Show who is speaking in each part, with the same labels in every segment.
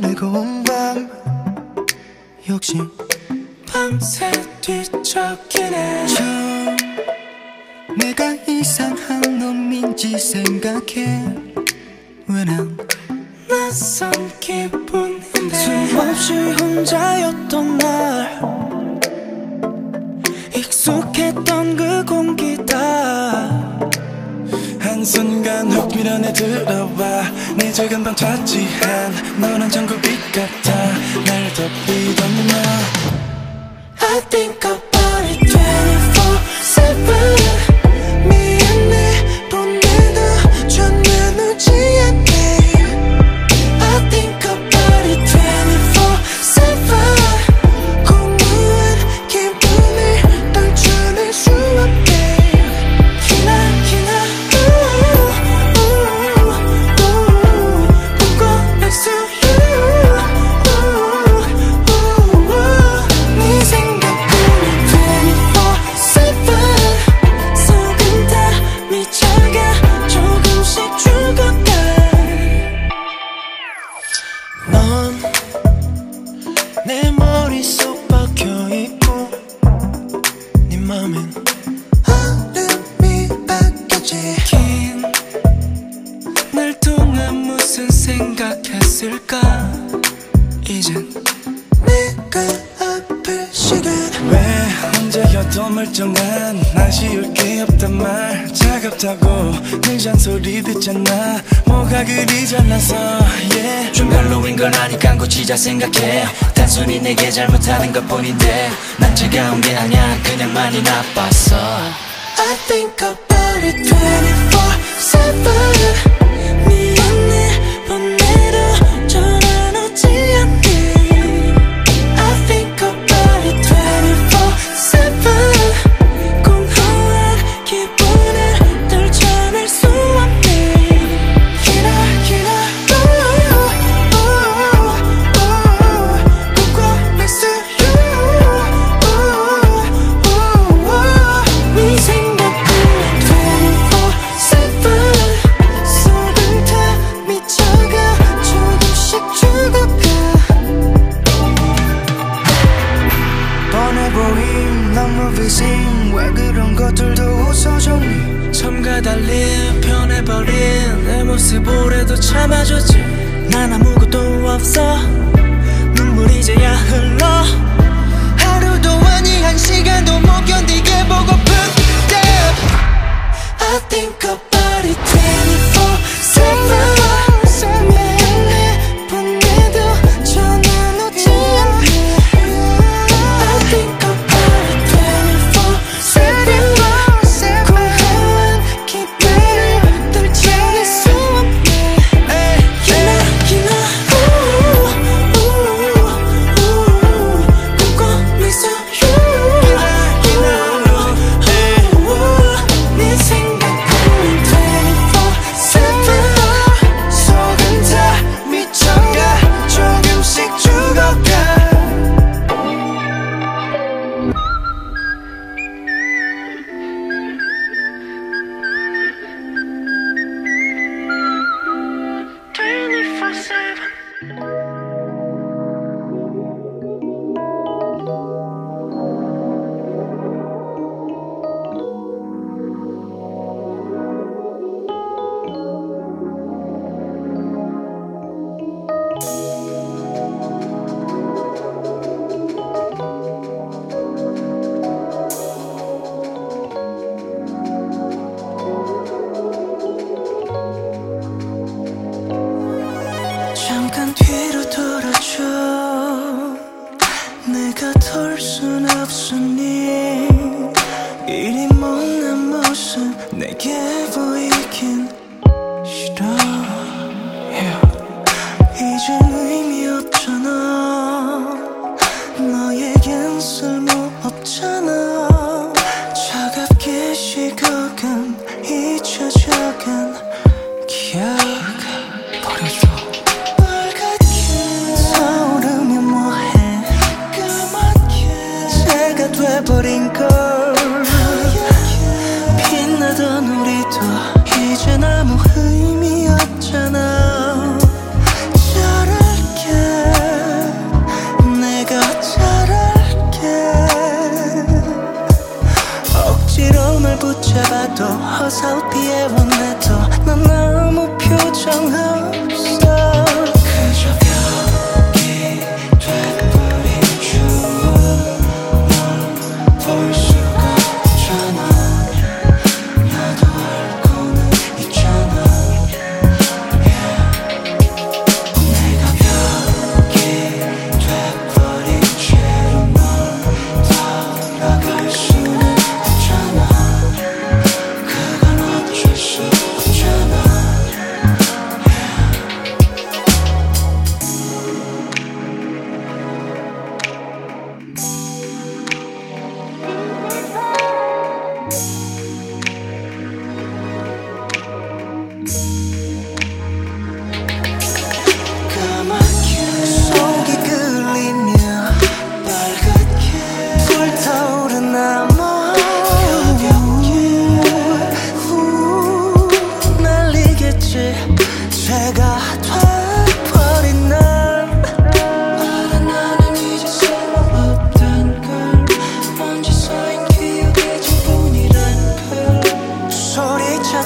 Speaker 1: 보내고 온 밤. 역시
Speaker 2: 밤새 뒤척이네.
Speaker 1: 처음 내가 이상한 놈인지 생각해. 왜 난
Speaker 2: 낯선 기분인데.
Speaker 1: 숨없이 혼자였던 날. 익숙했던 그 공기 다.
Speaker 2: 순간 훅 밀어내 들어와. 네 작은 방 차지한 너는 전국빛 같아. 날 덮이던 너
Speaker 1: I think
Speaker 3: I'm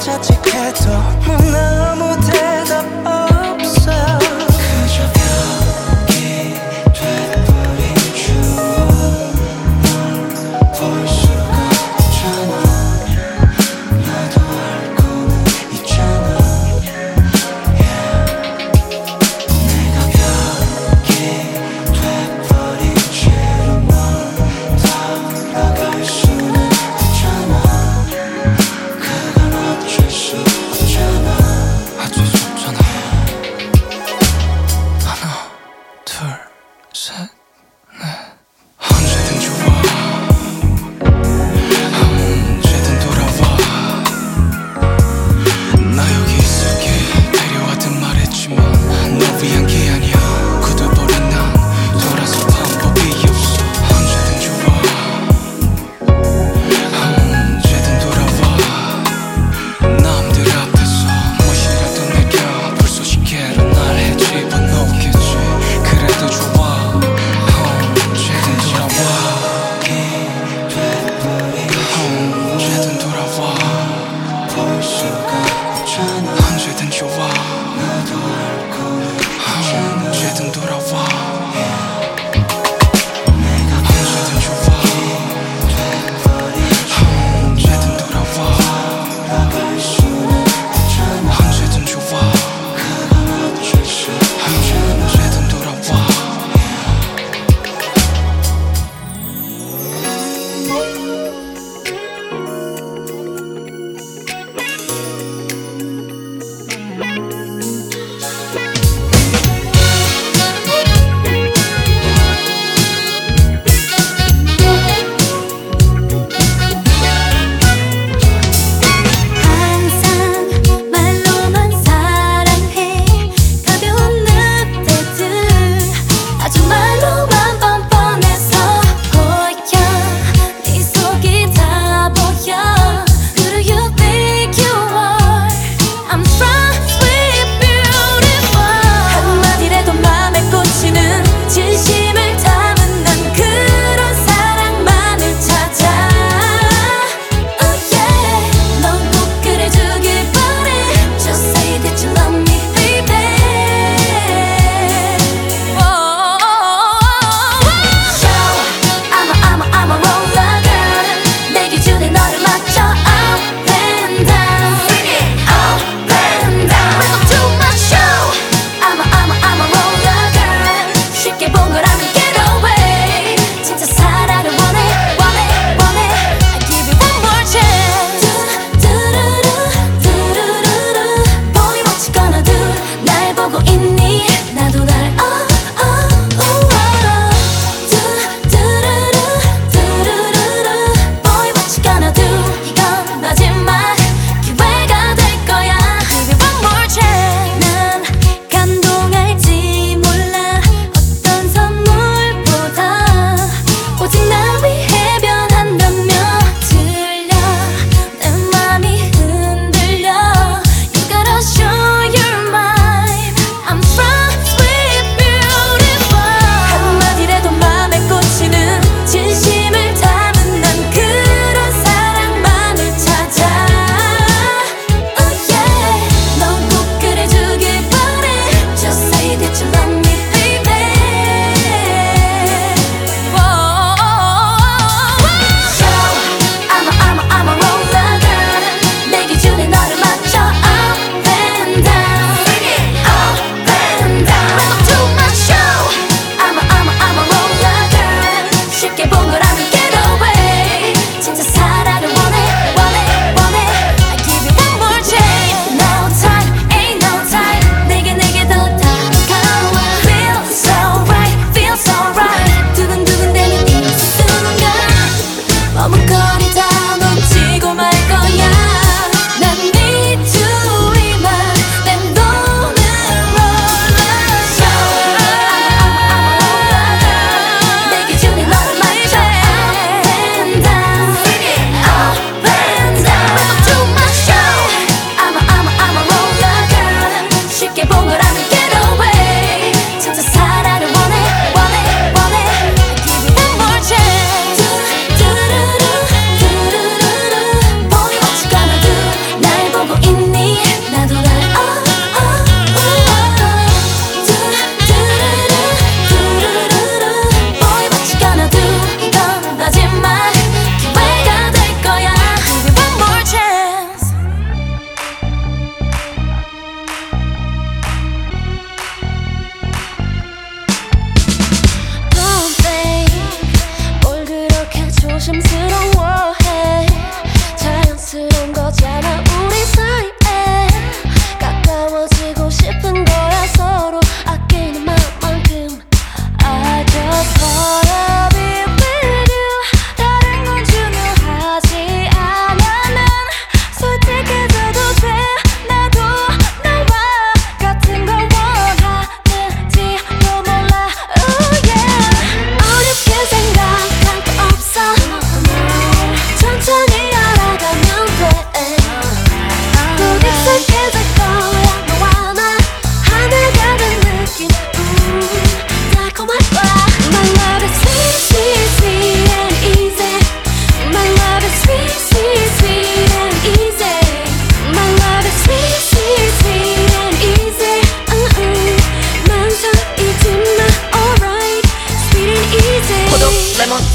Speaker 1: 자칫해도 너무 대답 없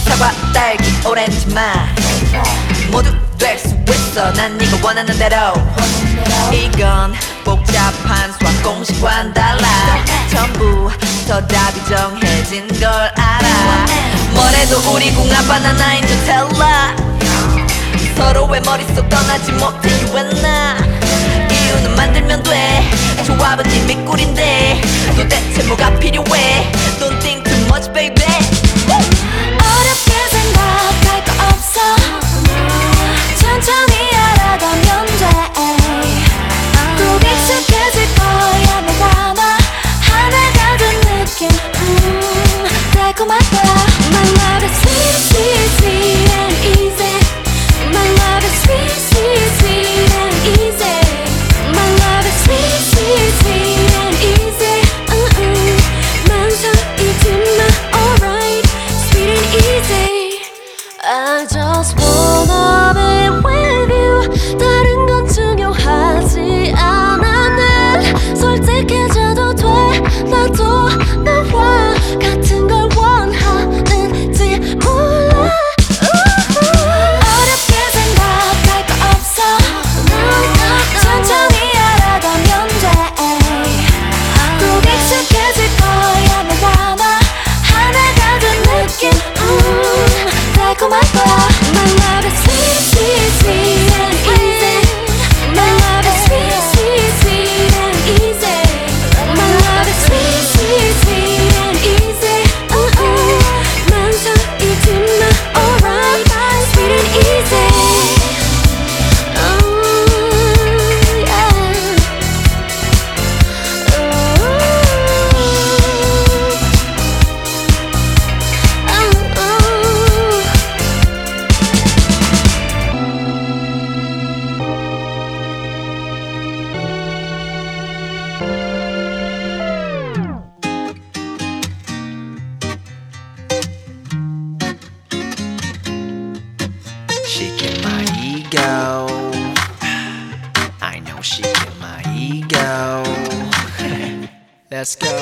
Speaker 4: 사과, 딸기, 오렌지, 맛 모두 될 수 있어. 난 네가 원하는 대로. 이건 복잡한 수학 공식과는 달라. 전부 더 답이 정해진 걸 알아. 뭐래도 우리 궁합한 하나인 줄 텔라. 서로의 머릿속 떠나지 못해 you 이유는 만들면 돼. 조합은 이미 꿀인데. 도대체 뭐가 필요해? Don't think too much baby
Speaker 5: 천천히 알아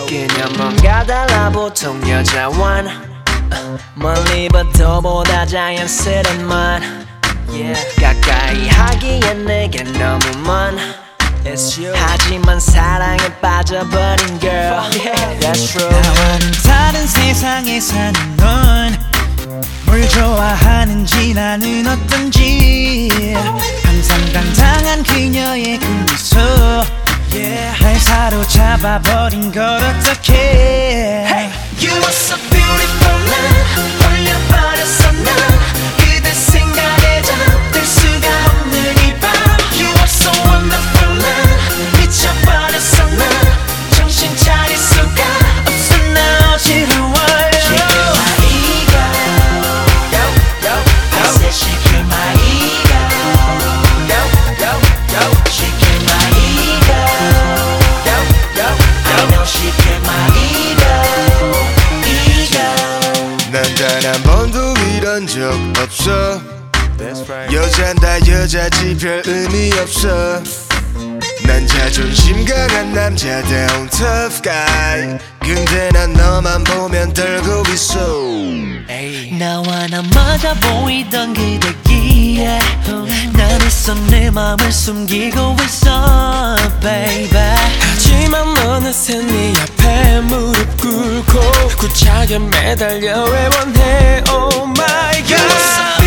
Speaker 1: 그냥 뭔가 달라 보통 여자wan. 멀리부터 보다 자연스런 만. Yeah. 가까이 하기엔 내겐 너무 먼. 하지만 사랑에 빠져버린 girl. That's true.
Speaker 2: 나와는 다른 세상에 사는 넌뭘 좋아하는지 나는 어떤지 항상 당당한 그녀의 그 미소 날 사로잡아버린 걸 어떡해?
Speaker 1: You are so
Speaker 6: 여잔 다 여자지 별 의미 없어. 난 자존심 강한 남자다운 tough guy. 근데 난 너만 보면 떨고 있어.
Speaker 1: 나와 나 맞아 보이던 그대기에 난 있어 내 맘을 숨기고 있어 baby.
Speaker 7: 하지만 어느새 네 앞에 무릎 꿇고 구차게 매달려 애원해. Oh my God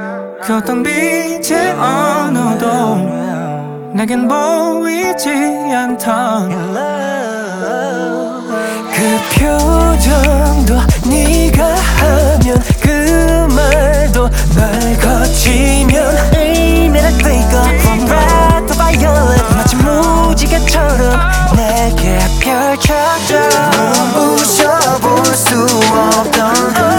Speaker 1: 그
Speaker 3: 어떤 빛의 언어도 내겐 보이지 않던 그 표정도 네가 하면 그 말도 날 거치면 의미를 띠고 From red to violet. 마치 무지개처럼 내게 펼쳐져. 웃어볼 수 없던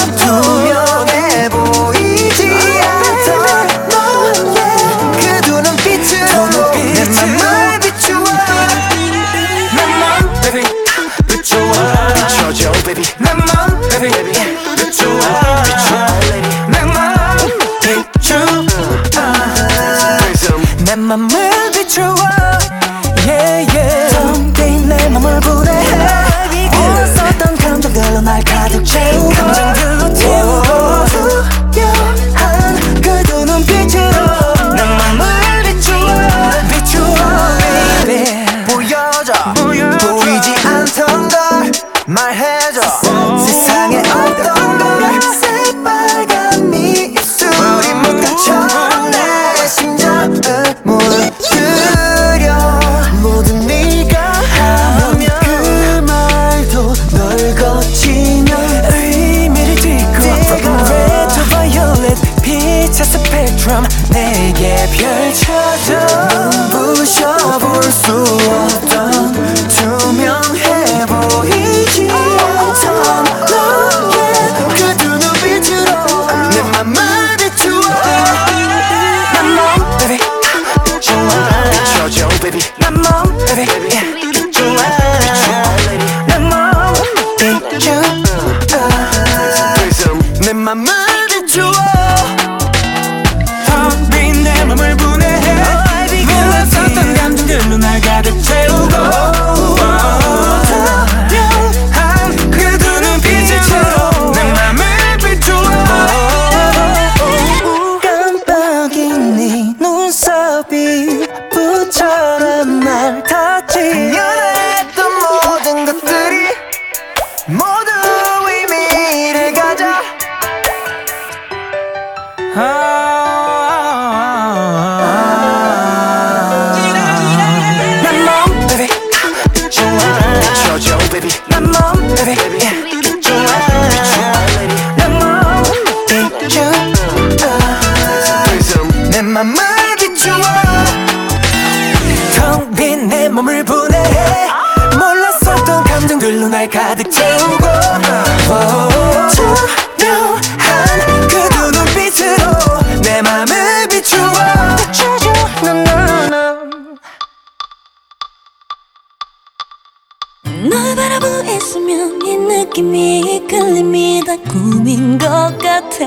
Speaker 5: 다 꿈인 것 같아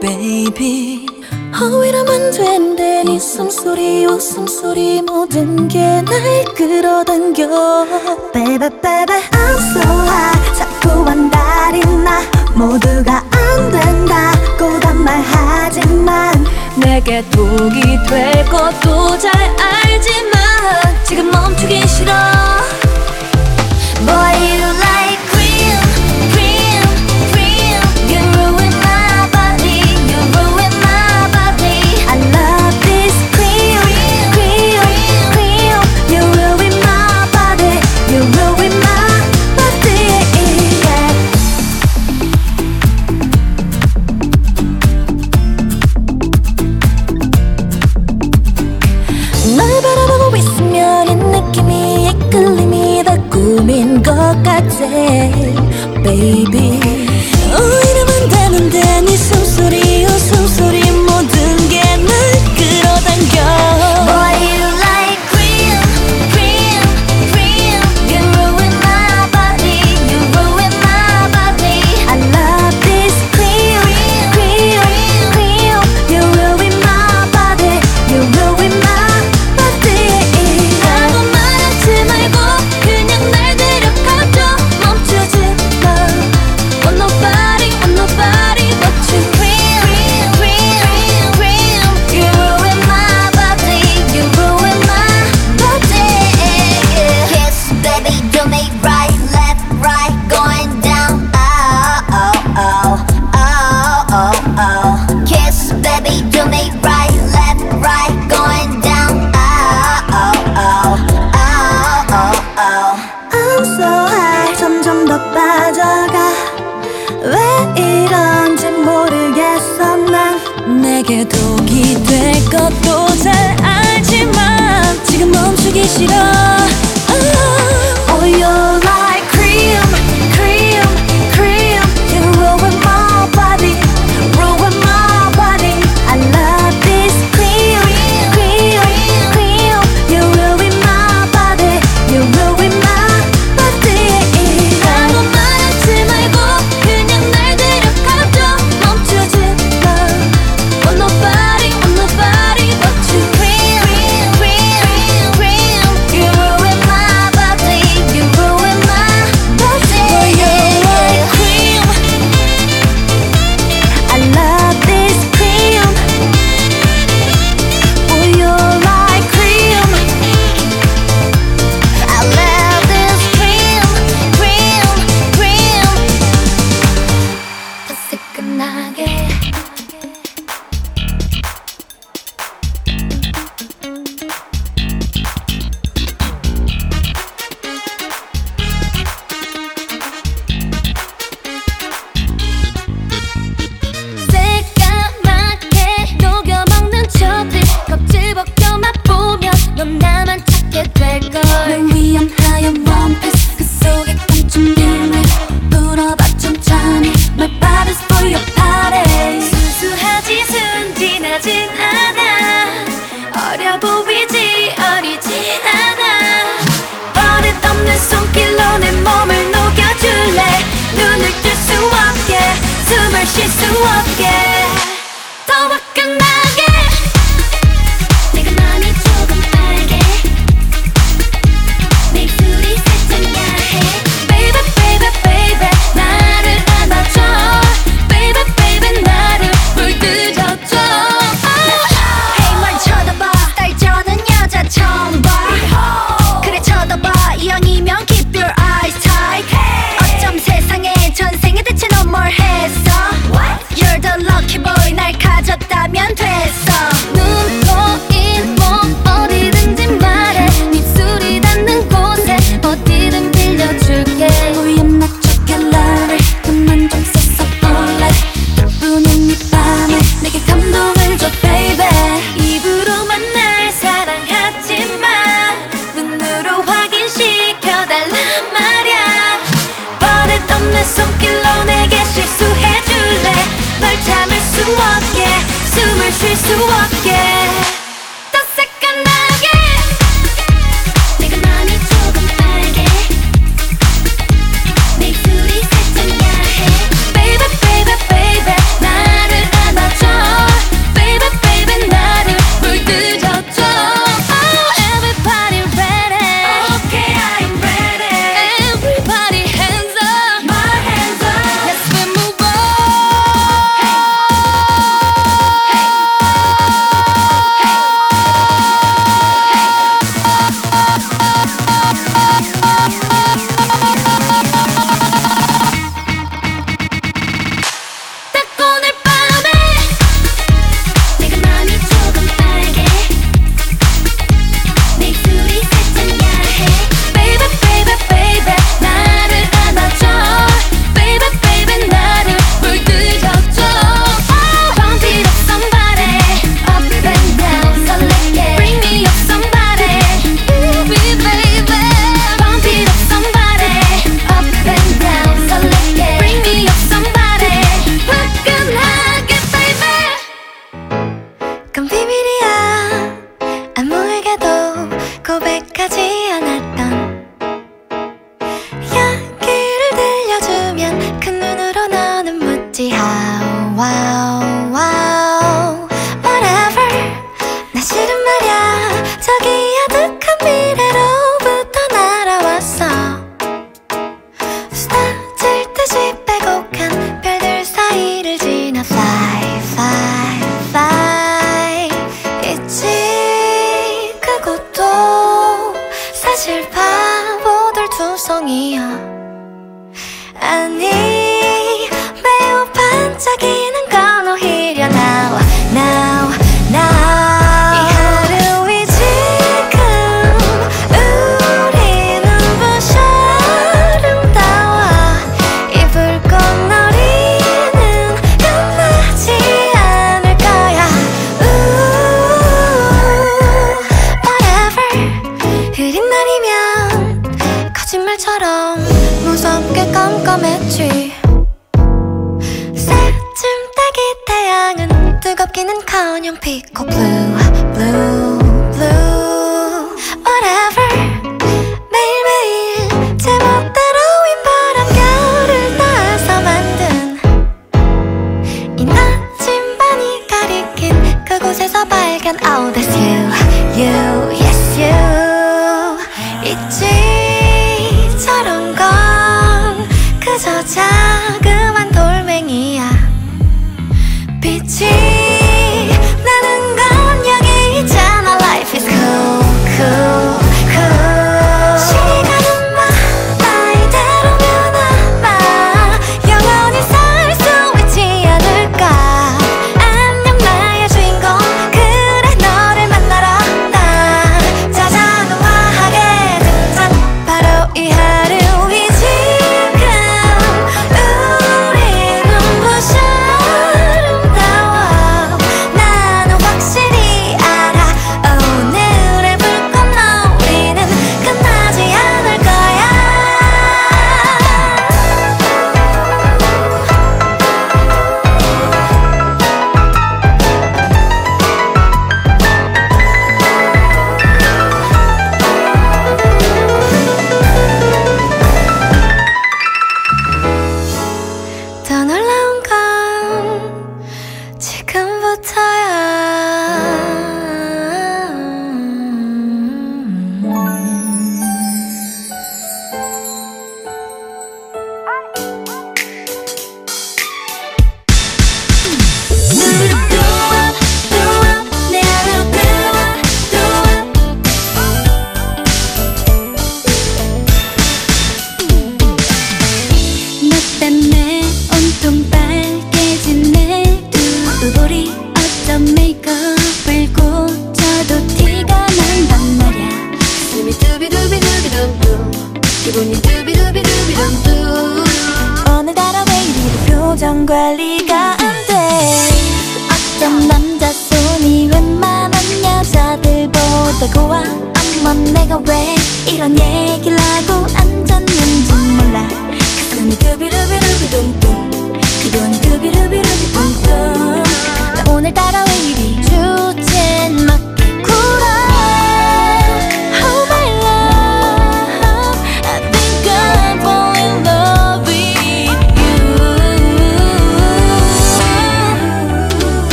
Speaker 5: baby. 허위라면 된대 네 숨소리 웃음소리 모든 게 날 끌어당겨. Baby baby I'm so hot 자꾸만 달이 나 모두가 안 된다고 단말 하지만 내게 독이 될 것도 잘 알지만 지금 멈추긴 싫어. Boy you like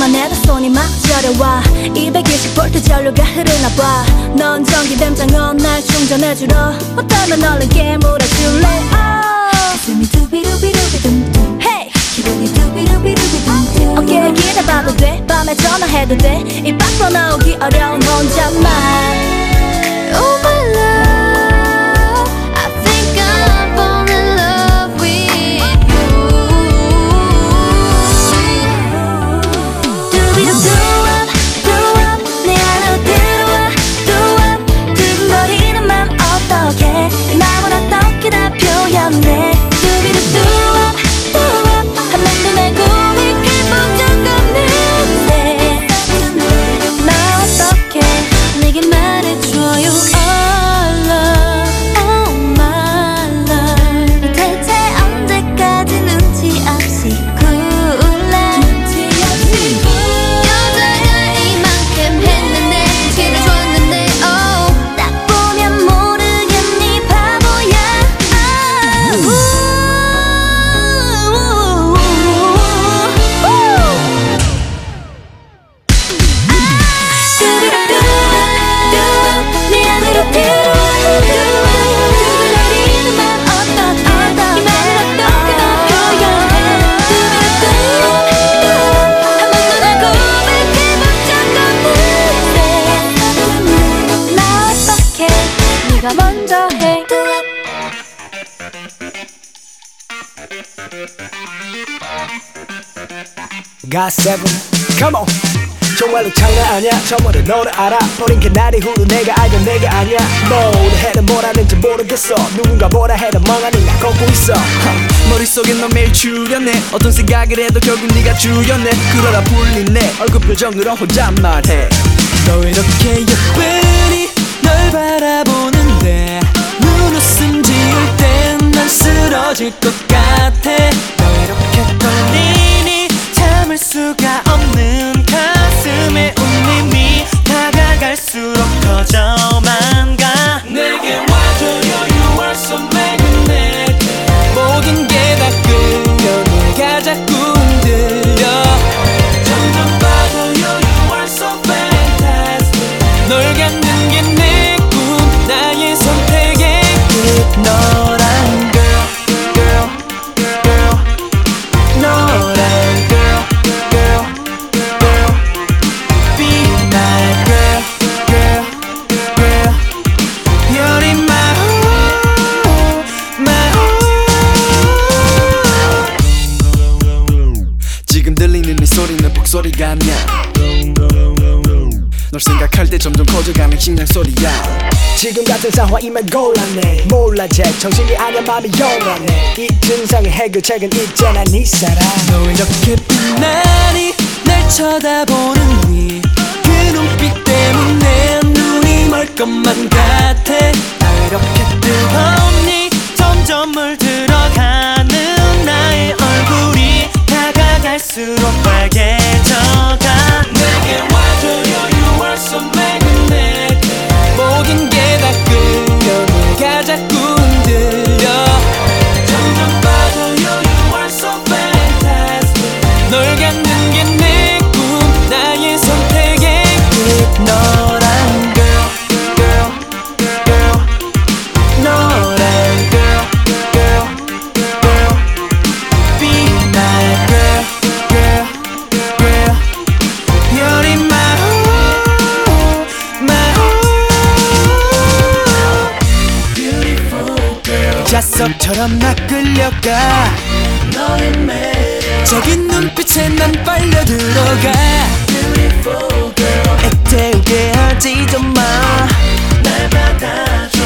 Speaker 5: 보기만 해도 손이 막 저려와. 220볼트 전류가 흐르나봐. 넌 전기 뱀장어 날 충전해주러. 어떠면 얼른 깨물어 줄래? Oh. 가슴이 두비두비두비 둠둠 hey. 기분이 두비두비두비 둠둠 어깨에 기대봐도 돼. 밤에 전화해도 돼이 밖으로 나오기 어려운 혼자만 Oh my love. someday
Speaker 8: got seven. Come on. 정말로 장난 아니야. 저번에 너를 알아 버린 그날이 후로 내가 알던 내가 아니야. 뭘 해도 뭘 하는지 모르겠어. 누군가 뭐라 해도 멍하니 나 걷고 있어.
Speaker 2: 머릿속에 너 매일 출연해 어떤 생각을 해도 결국 네가 주연해 그러다 내 얼굴 표정으로 혼잣말해. 너 이렇게 예쁘니 널 바라보는데 눈웃음 지을 땐 난 쓰러질 것 같아 수가 없는 가슴에 울림이 다가갈수록 커져
Speaker 8: 상황이면 곤란해 몰라 제 정신이 아냐 마음이 영원해. 이 증상의 해결책은 있잖아 네 사랑.
Speaker 2: 너 이렇게 빛나니 날 쳐다보는 네그 눈빛 때문에 눈이 멀 것만 같아. 나 이렇게 뜨겁니 점점 물들어가는 나의 얼굴이 다가갈수록 빨개져가. 내게 와줘요 you are so magnetic 자석처럼 나 끌려가. 적인 눈빛에 난 빨려 들어가. Beautiful girl. 애태우게 하지도 마날 받아줘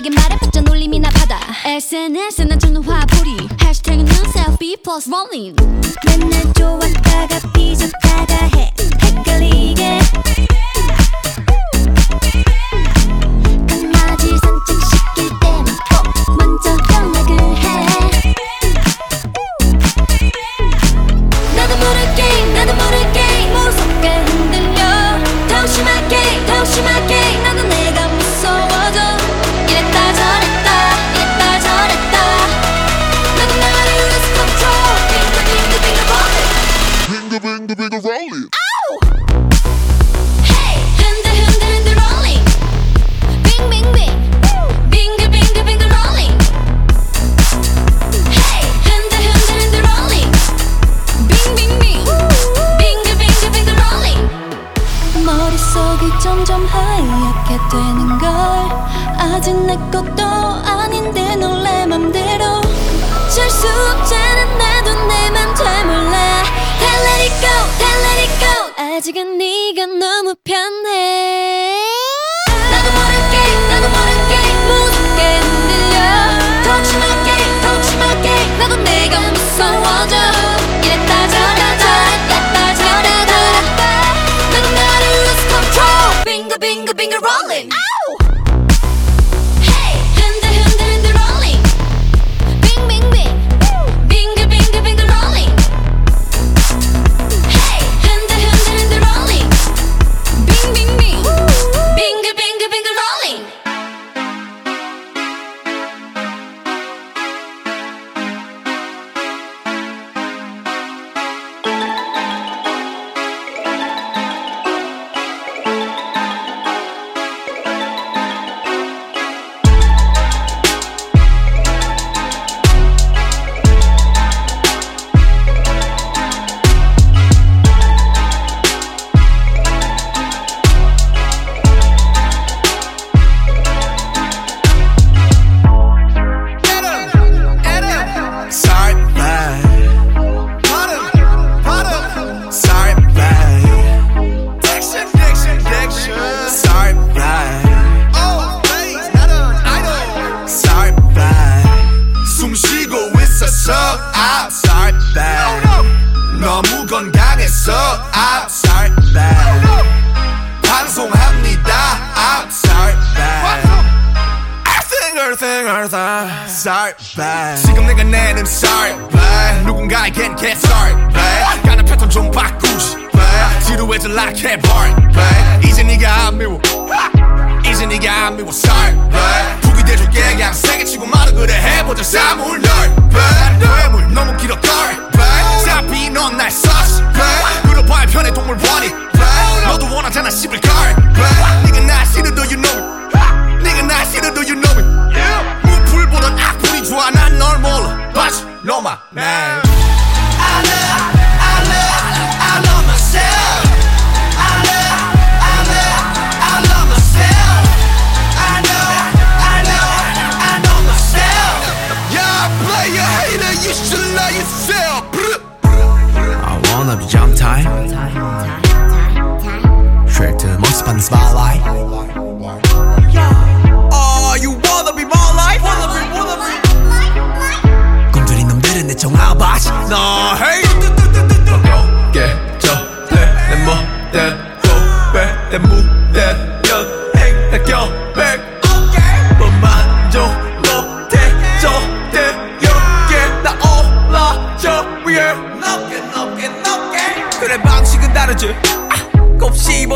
Speaker 5: 않아 친구에게 말해봤자 놀림이나 받아. SNS에 난 찾는 화풀이 해시태그는 selfie plus rolling. 맨날 좋았다가 삐졌다가 해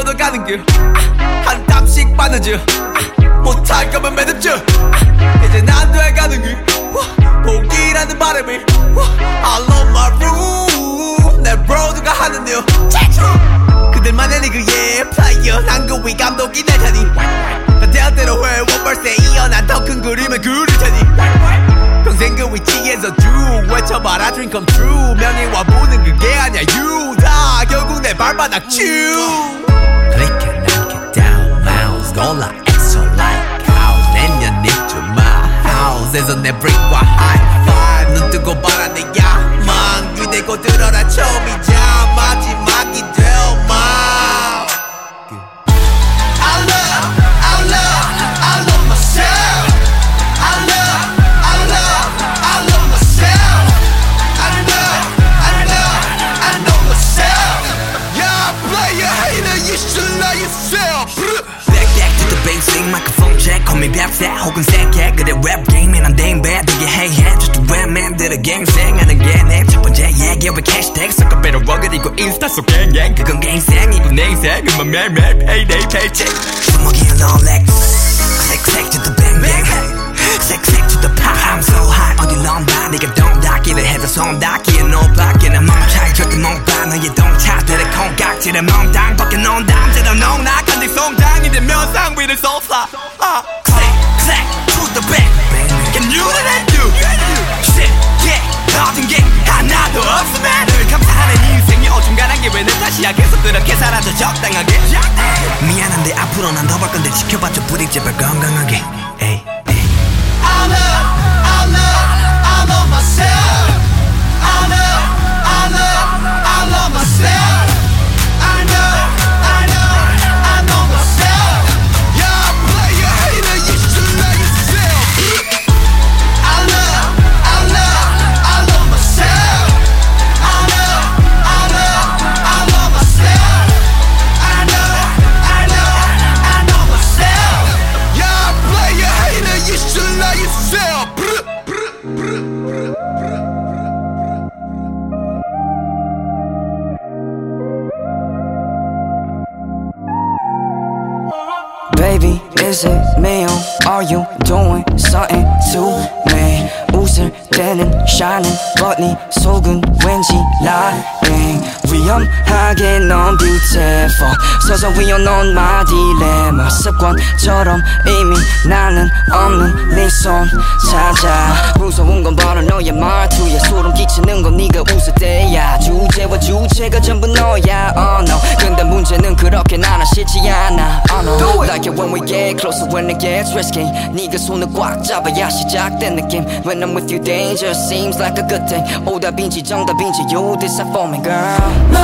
Speaker 9: 곱 씹어도 가는 길 한 땀씩 빠느지. 못할 거면 매듭져 이제 난 돼가는 길. 복이라는 바람이. I love my room. 내 브로드가 하는 일. 그들만의 리그의 플레이어 난그위 감독이 될 테니. 난 대학대로 해 원벌스에 이어 난 더 큰 그림을 그릴 테니. 평생 그 위치에서 쭉 외쳐봐라. Dream come true. 명예와 보는 그게 아니야. You 다 결국 내 발바닥. 쭉 Click and knock it down mouse 골라 extra like house 내년 입주 my house에서 내 brick과 high five 눈 뜨고 봐라 내 야망 기대고 들어라 처음이자 마지막이 될
Speaker 10: Me 벽새 혹은 새끼 그래 랩 게임에 난 bad. 되게 해해 just a rap man 들어 갱생하는 게 내 첫 번째 얘기 왜 캐시태그 섞어 빼러 그리고 인스타 속 갱갱 그건 갱생이고 내 인생은 뭐 매일매일 payday paycheck. 주먹이는 놀래 색색 to the bang bang 색색 to the pop. I'm so high 어디 넌봐. 네가 똥 닦기를 해도 손 닦기에 노밖에 난 멍차이 절대 못봐. 너의 동차들의 콩깍지를 멍당 벗겨 놓은 담대로 농락한 네 송장이 되면 상 위를 쏟아 아, click click to the back. Can you do that do? Shit yeah. 모든 게 하나도 없으면 늘 감사하는 인생이 어중간한 게왜내 탓이야 계속 그렇게 살아도 적당하게. 미안한데 앞으로 난더벌 건데 지켜봐 줘 부딪 제발 건강하게
Speaker 11: I love, I love, I love myself. Shining but 네 속은 왠지 lying 위험하게 넌 beautiful 서서히 넌 my dilemma 습관처럼 이미 나는 없는 네손 찾아 무서운 건 바로 너의 말투야 소름 끼치는 건 네가 웃을 때야 주제와 주체가 전부 너야 oh no 근데 문제는 그렇게 나는 싫지 않아 oh no Like it when we get closer when it gets risky 네가 손을 꽉 잡아야 시작된 느낌 When I'm with you danger seems like a good thing 오답인지 정답인지 you decide for me girl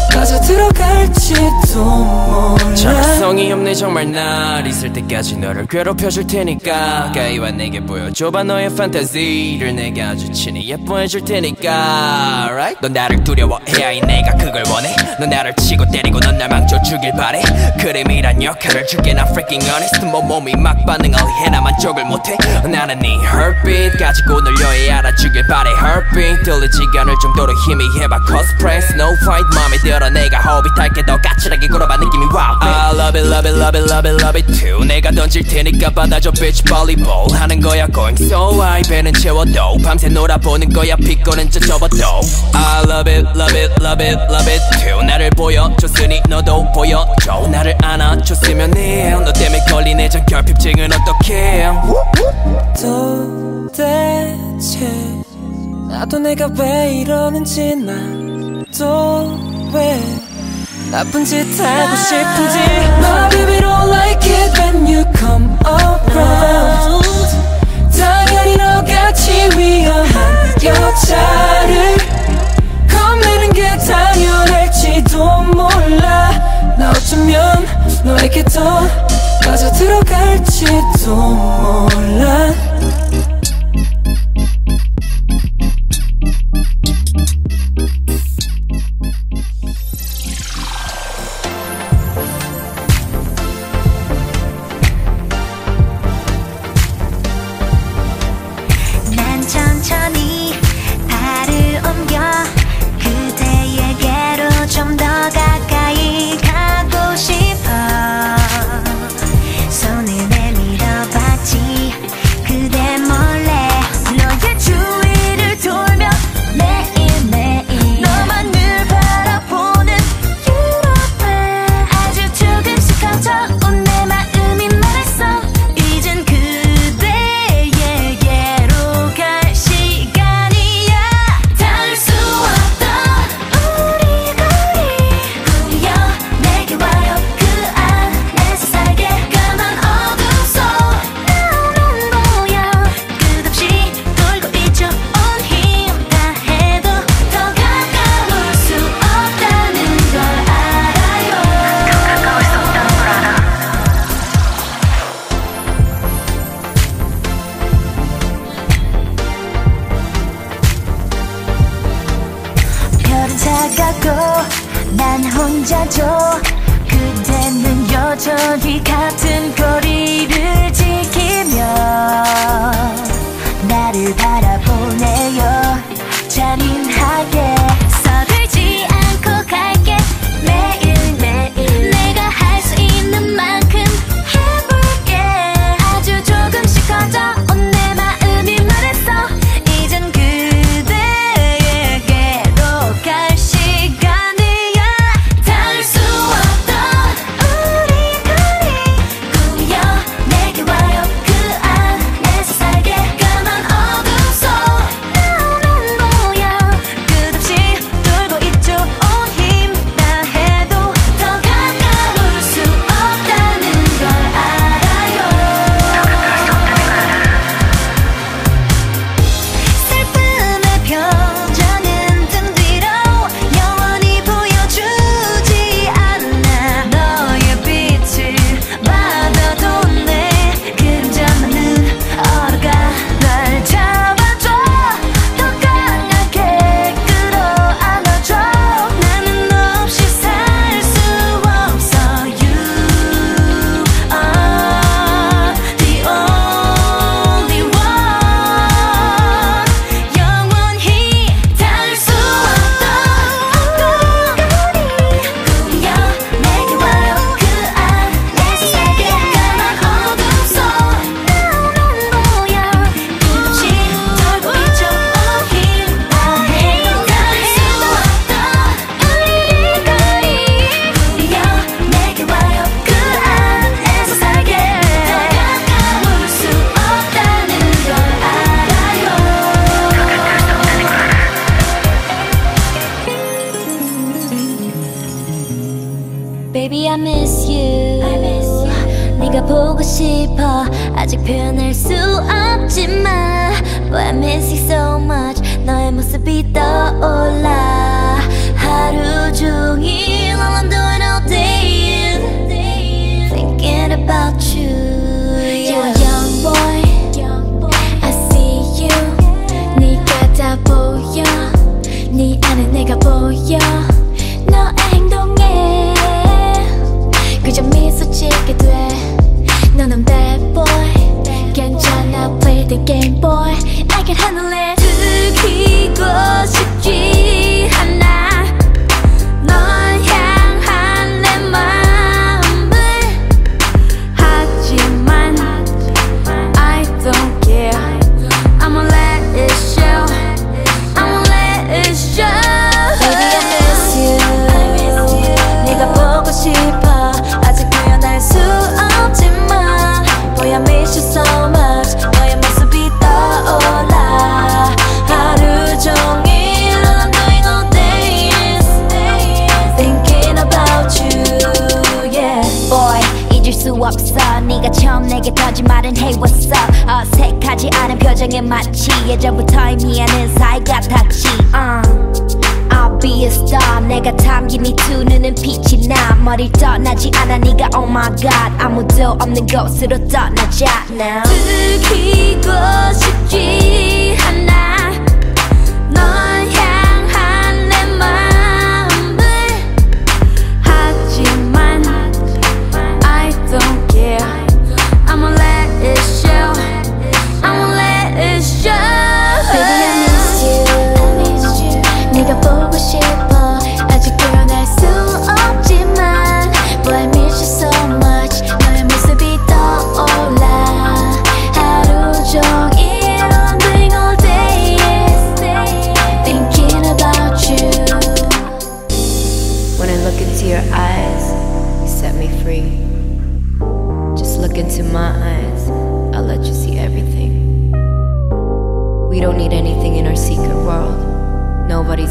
Speaker 7: 빠져 들어갈지도 몰라.
Speaker 12: 정성이 없네 정말 날 있을 때까지 너를 괴롭혀줄 테니까. 가까이와 내게 보여줘봐 너의 판타지를 내가 아주 친히 예뻐해줄 테니까. Right? 넌 나를 두려워해야 해 내가 그걸 원해. 넌 나를 치고 때리고 넌 날 망쳐 주길 바래. 그림이란 역할을 줄게 나 freaking honest. 뭐 몸이 막 반응을 해 나만 쪽을 못해. 나는 네 heartbeat 가지고 늘려야 알아주길 바래. Heartbeat 들리지가 않을 정도로 희미해봐. Cosplay snow white 맘에 들어 내가 호빗할게. 더 까칠하게 굴어봐 느낌이 wow I love it love it love it love it love it too. 내가 던질 테니까 받아줘 bitch volleyball. 하는 거야 going so high. 배는 채워도 밤새 놀아보는 거야 피곤은 저 접어도. I love it love it love it love it too. 나를 보여줬으니 너도 보여줘. 나를 안아줬으면 해너 때문에 걸린 애정 결핍증은 어떡해.
Speaker 7: 도대체 나도 내가 왜 이러는지 난 또 왜 나쁜 짓 하고 싶은지. My baby don't like it when you come around. 당연히 너같이 위험한 여자를 겁내는 게 당연할지도 몰라. 나 어쩌면 너에게 더 빠져 들어갈지도 몰라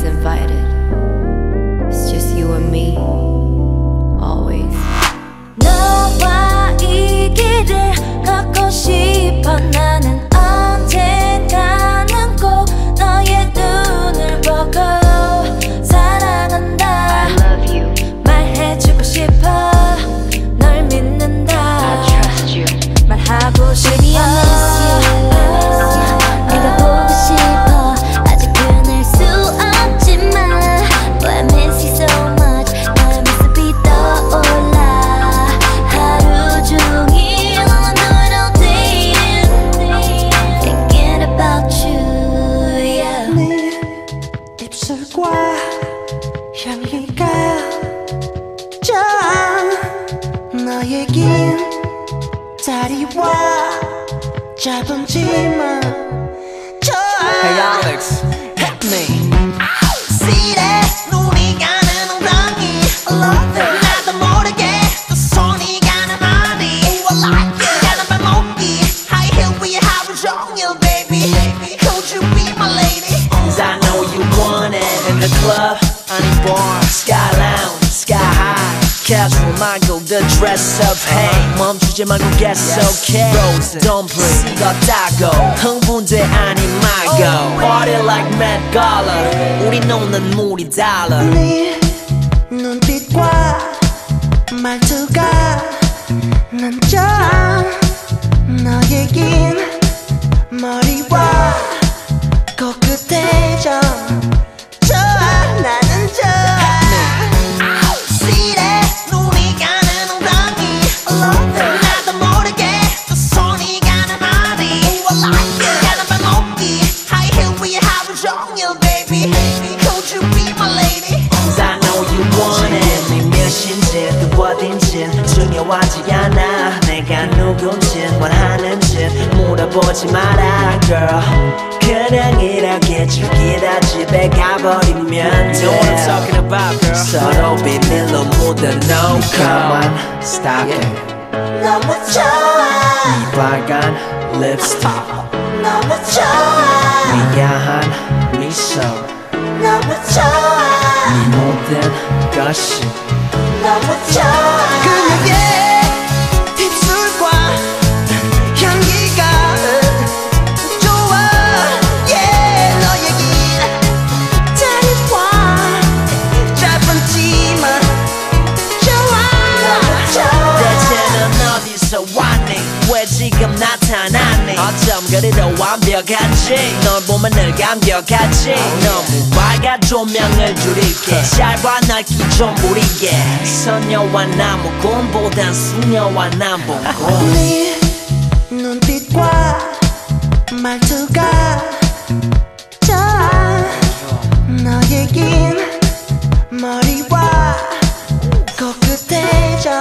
Speaker 13: invited. color 우린 없는
Speaker 1: 물이 달라.
Speaker 14: 네 눈빛과 말투가
Speaker 1: 오지 마라 girl. 그냥 이렇게 죽이다 집에 가버리면 You
Speaker 15: know what I'm talking about girl.
Speaker 1: 서로 비밀로 묻어놓고 Come on. stop it.
Speaker 14: 너무 좋아.
Speaker 1: 이 빨간 립스틱
Speaker 14: 너무 좋아.
Speaker 1: 미야한 미소.
Speaker 14: 너무 좋아.
Speaker 1: 이 모든 것이
Speaker 14: 너무 좋아. 그녀의
Speaker 1: 그리로 완벽하지. 널 보면 늘 감격하지. 너무 밝아 조명을 줄일게. 샬과 나기 좀 무리게. 선녀와 나무꾼보단 수녀와 남봉꾼
Speaker 15: 네 눈빛과 말투가 좋아 너에겐 머리와 코끝에
Speaker 1: 점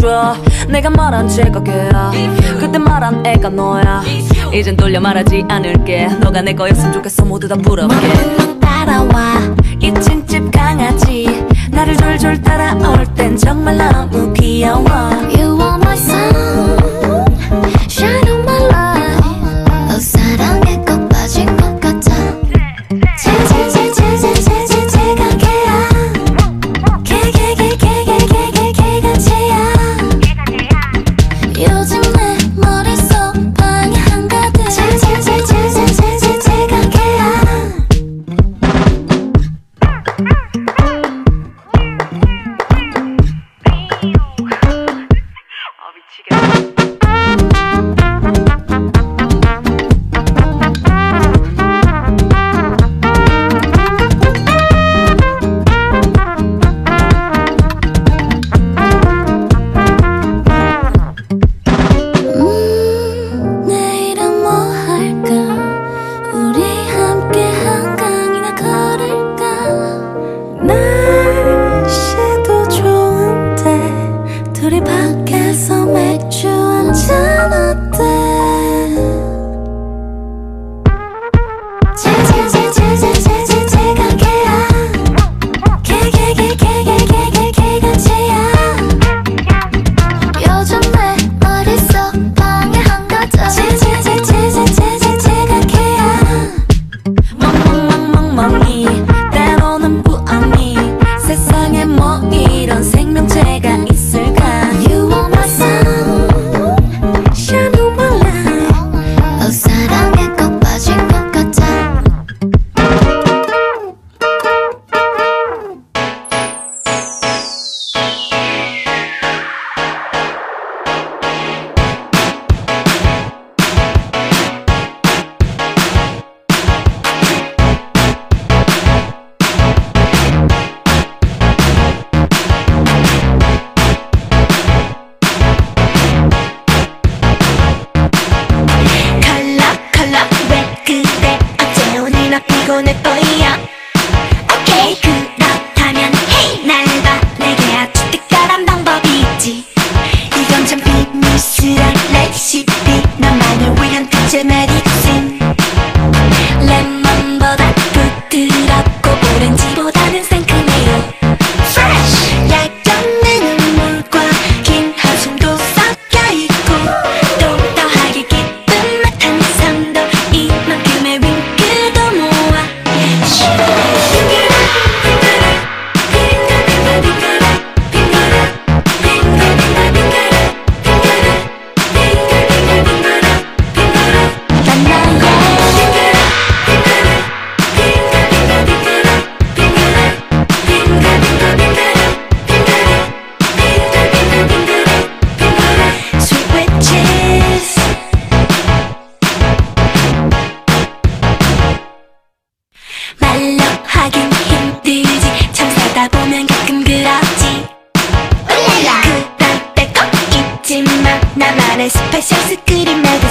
Speaker 1: 줘. 내가
Speaker 16: 말한 제거게야
Speaker 5: 그때 말한 애가 너야. 이젠 돌려 말하지 않을게. 너가 내 거였으면 좋겠어. 모두 다 부러워.
Speaker 16: 따라와.
Speaker 5: 힘들지 참 살다
Speaker 16: 보면 가끔 그렇지 울랄라 그럴 때꼭 잊지마
Speaker 7: 나만의 스페셜 스크린 매드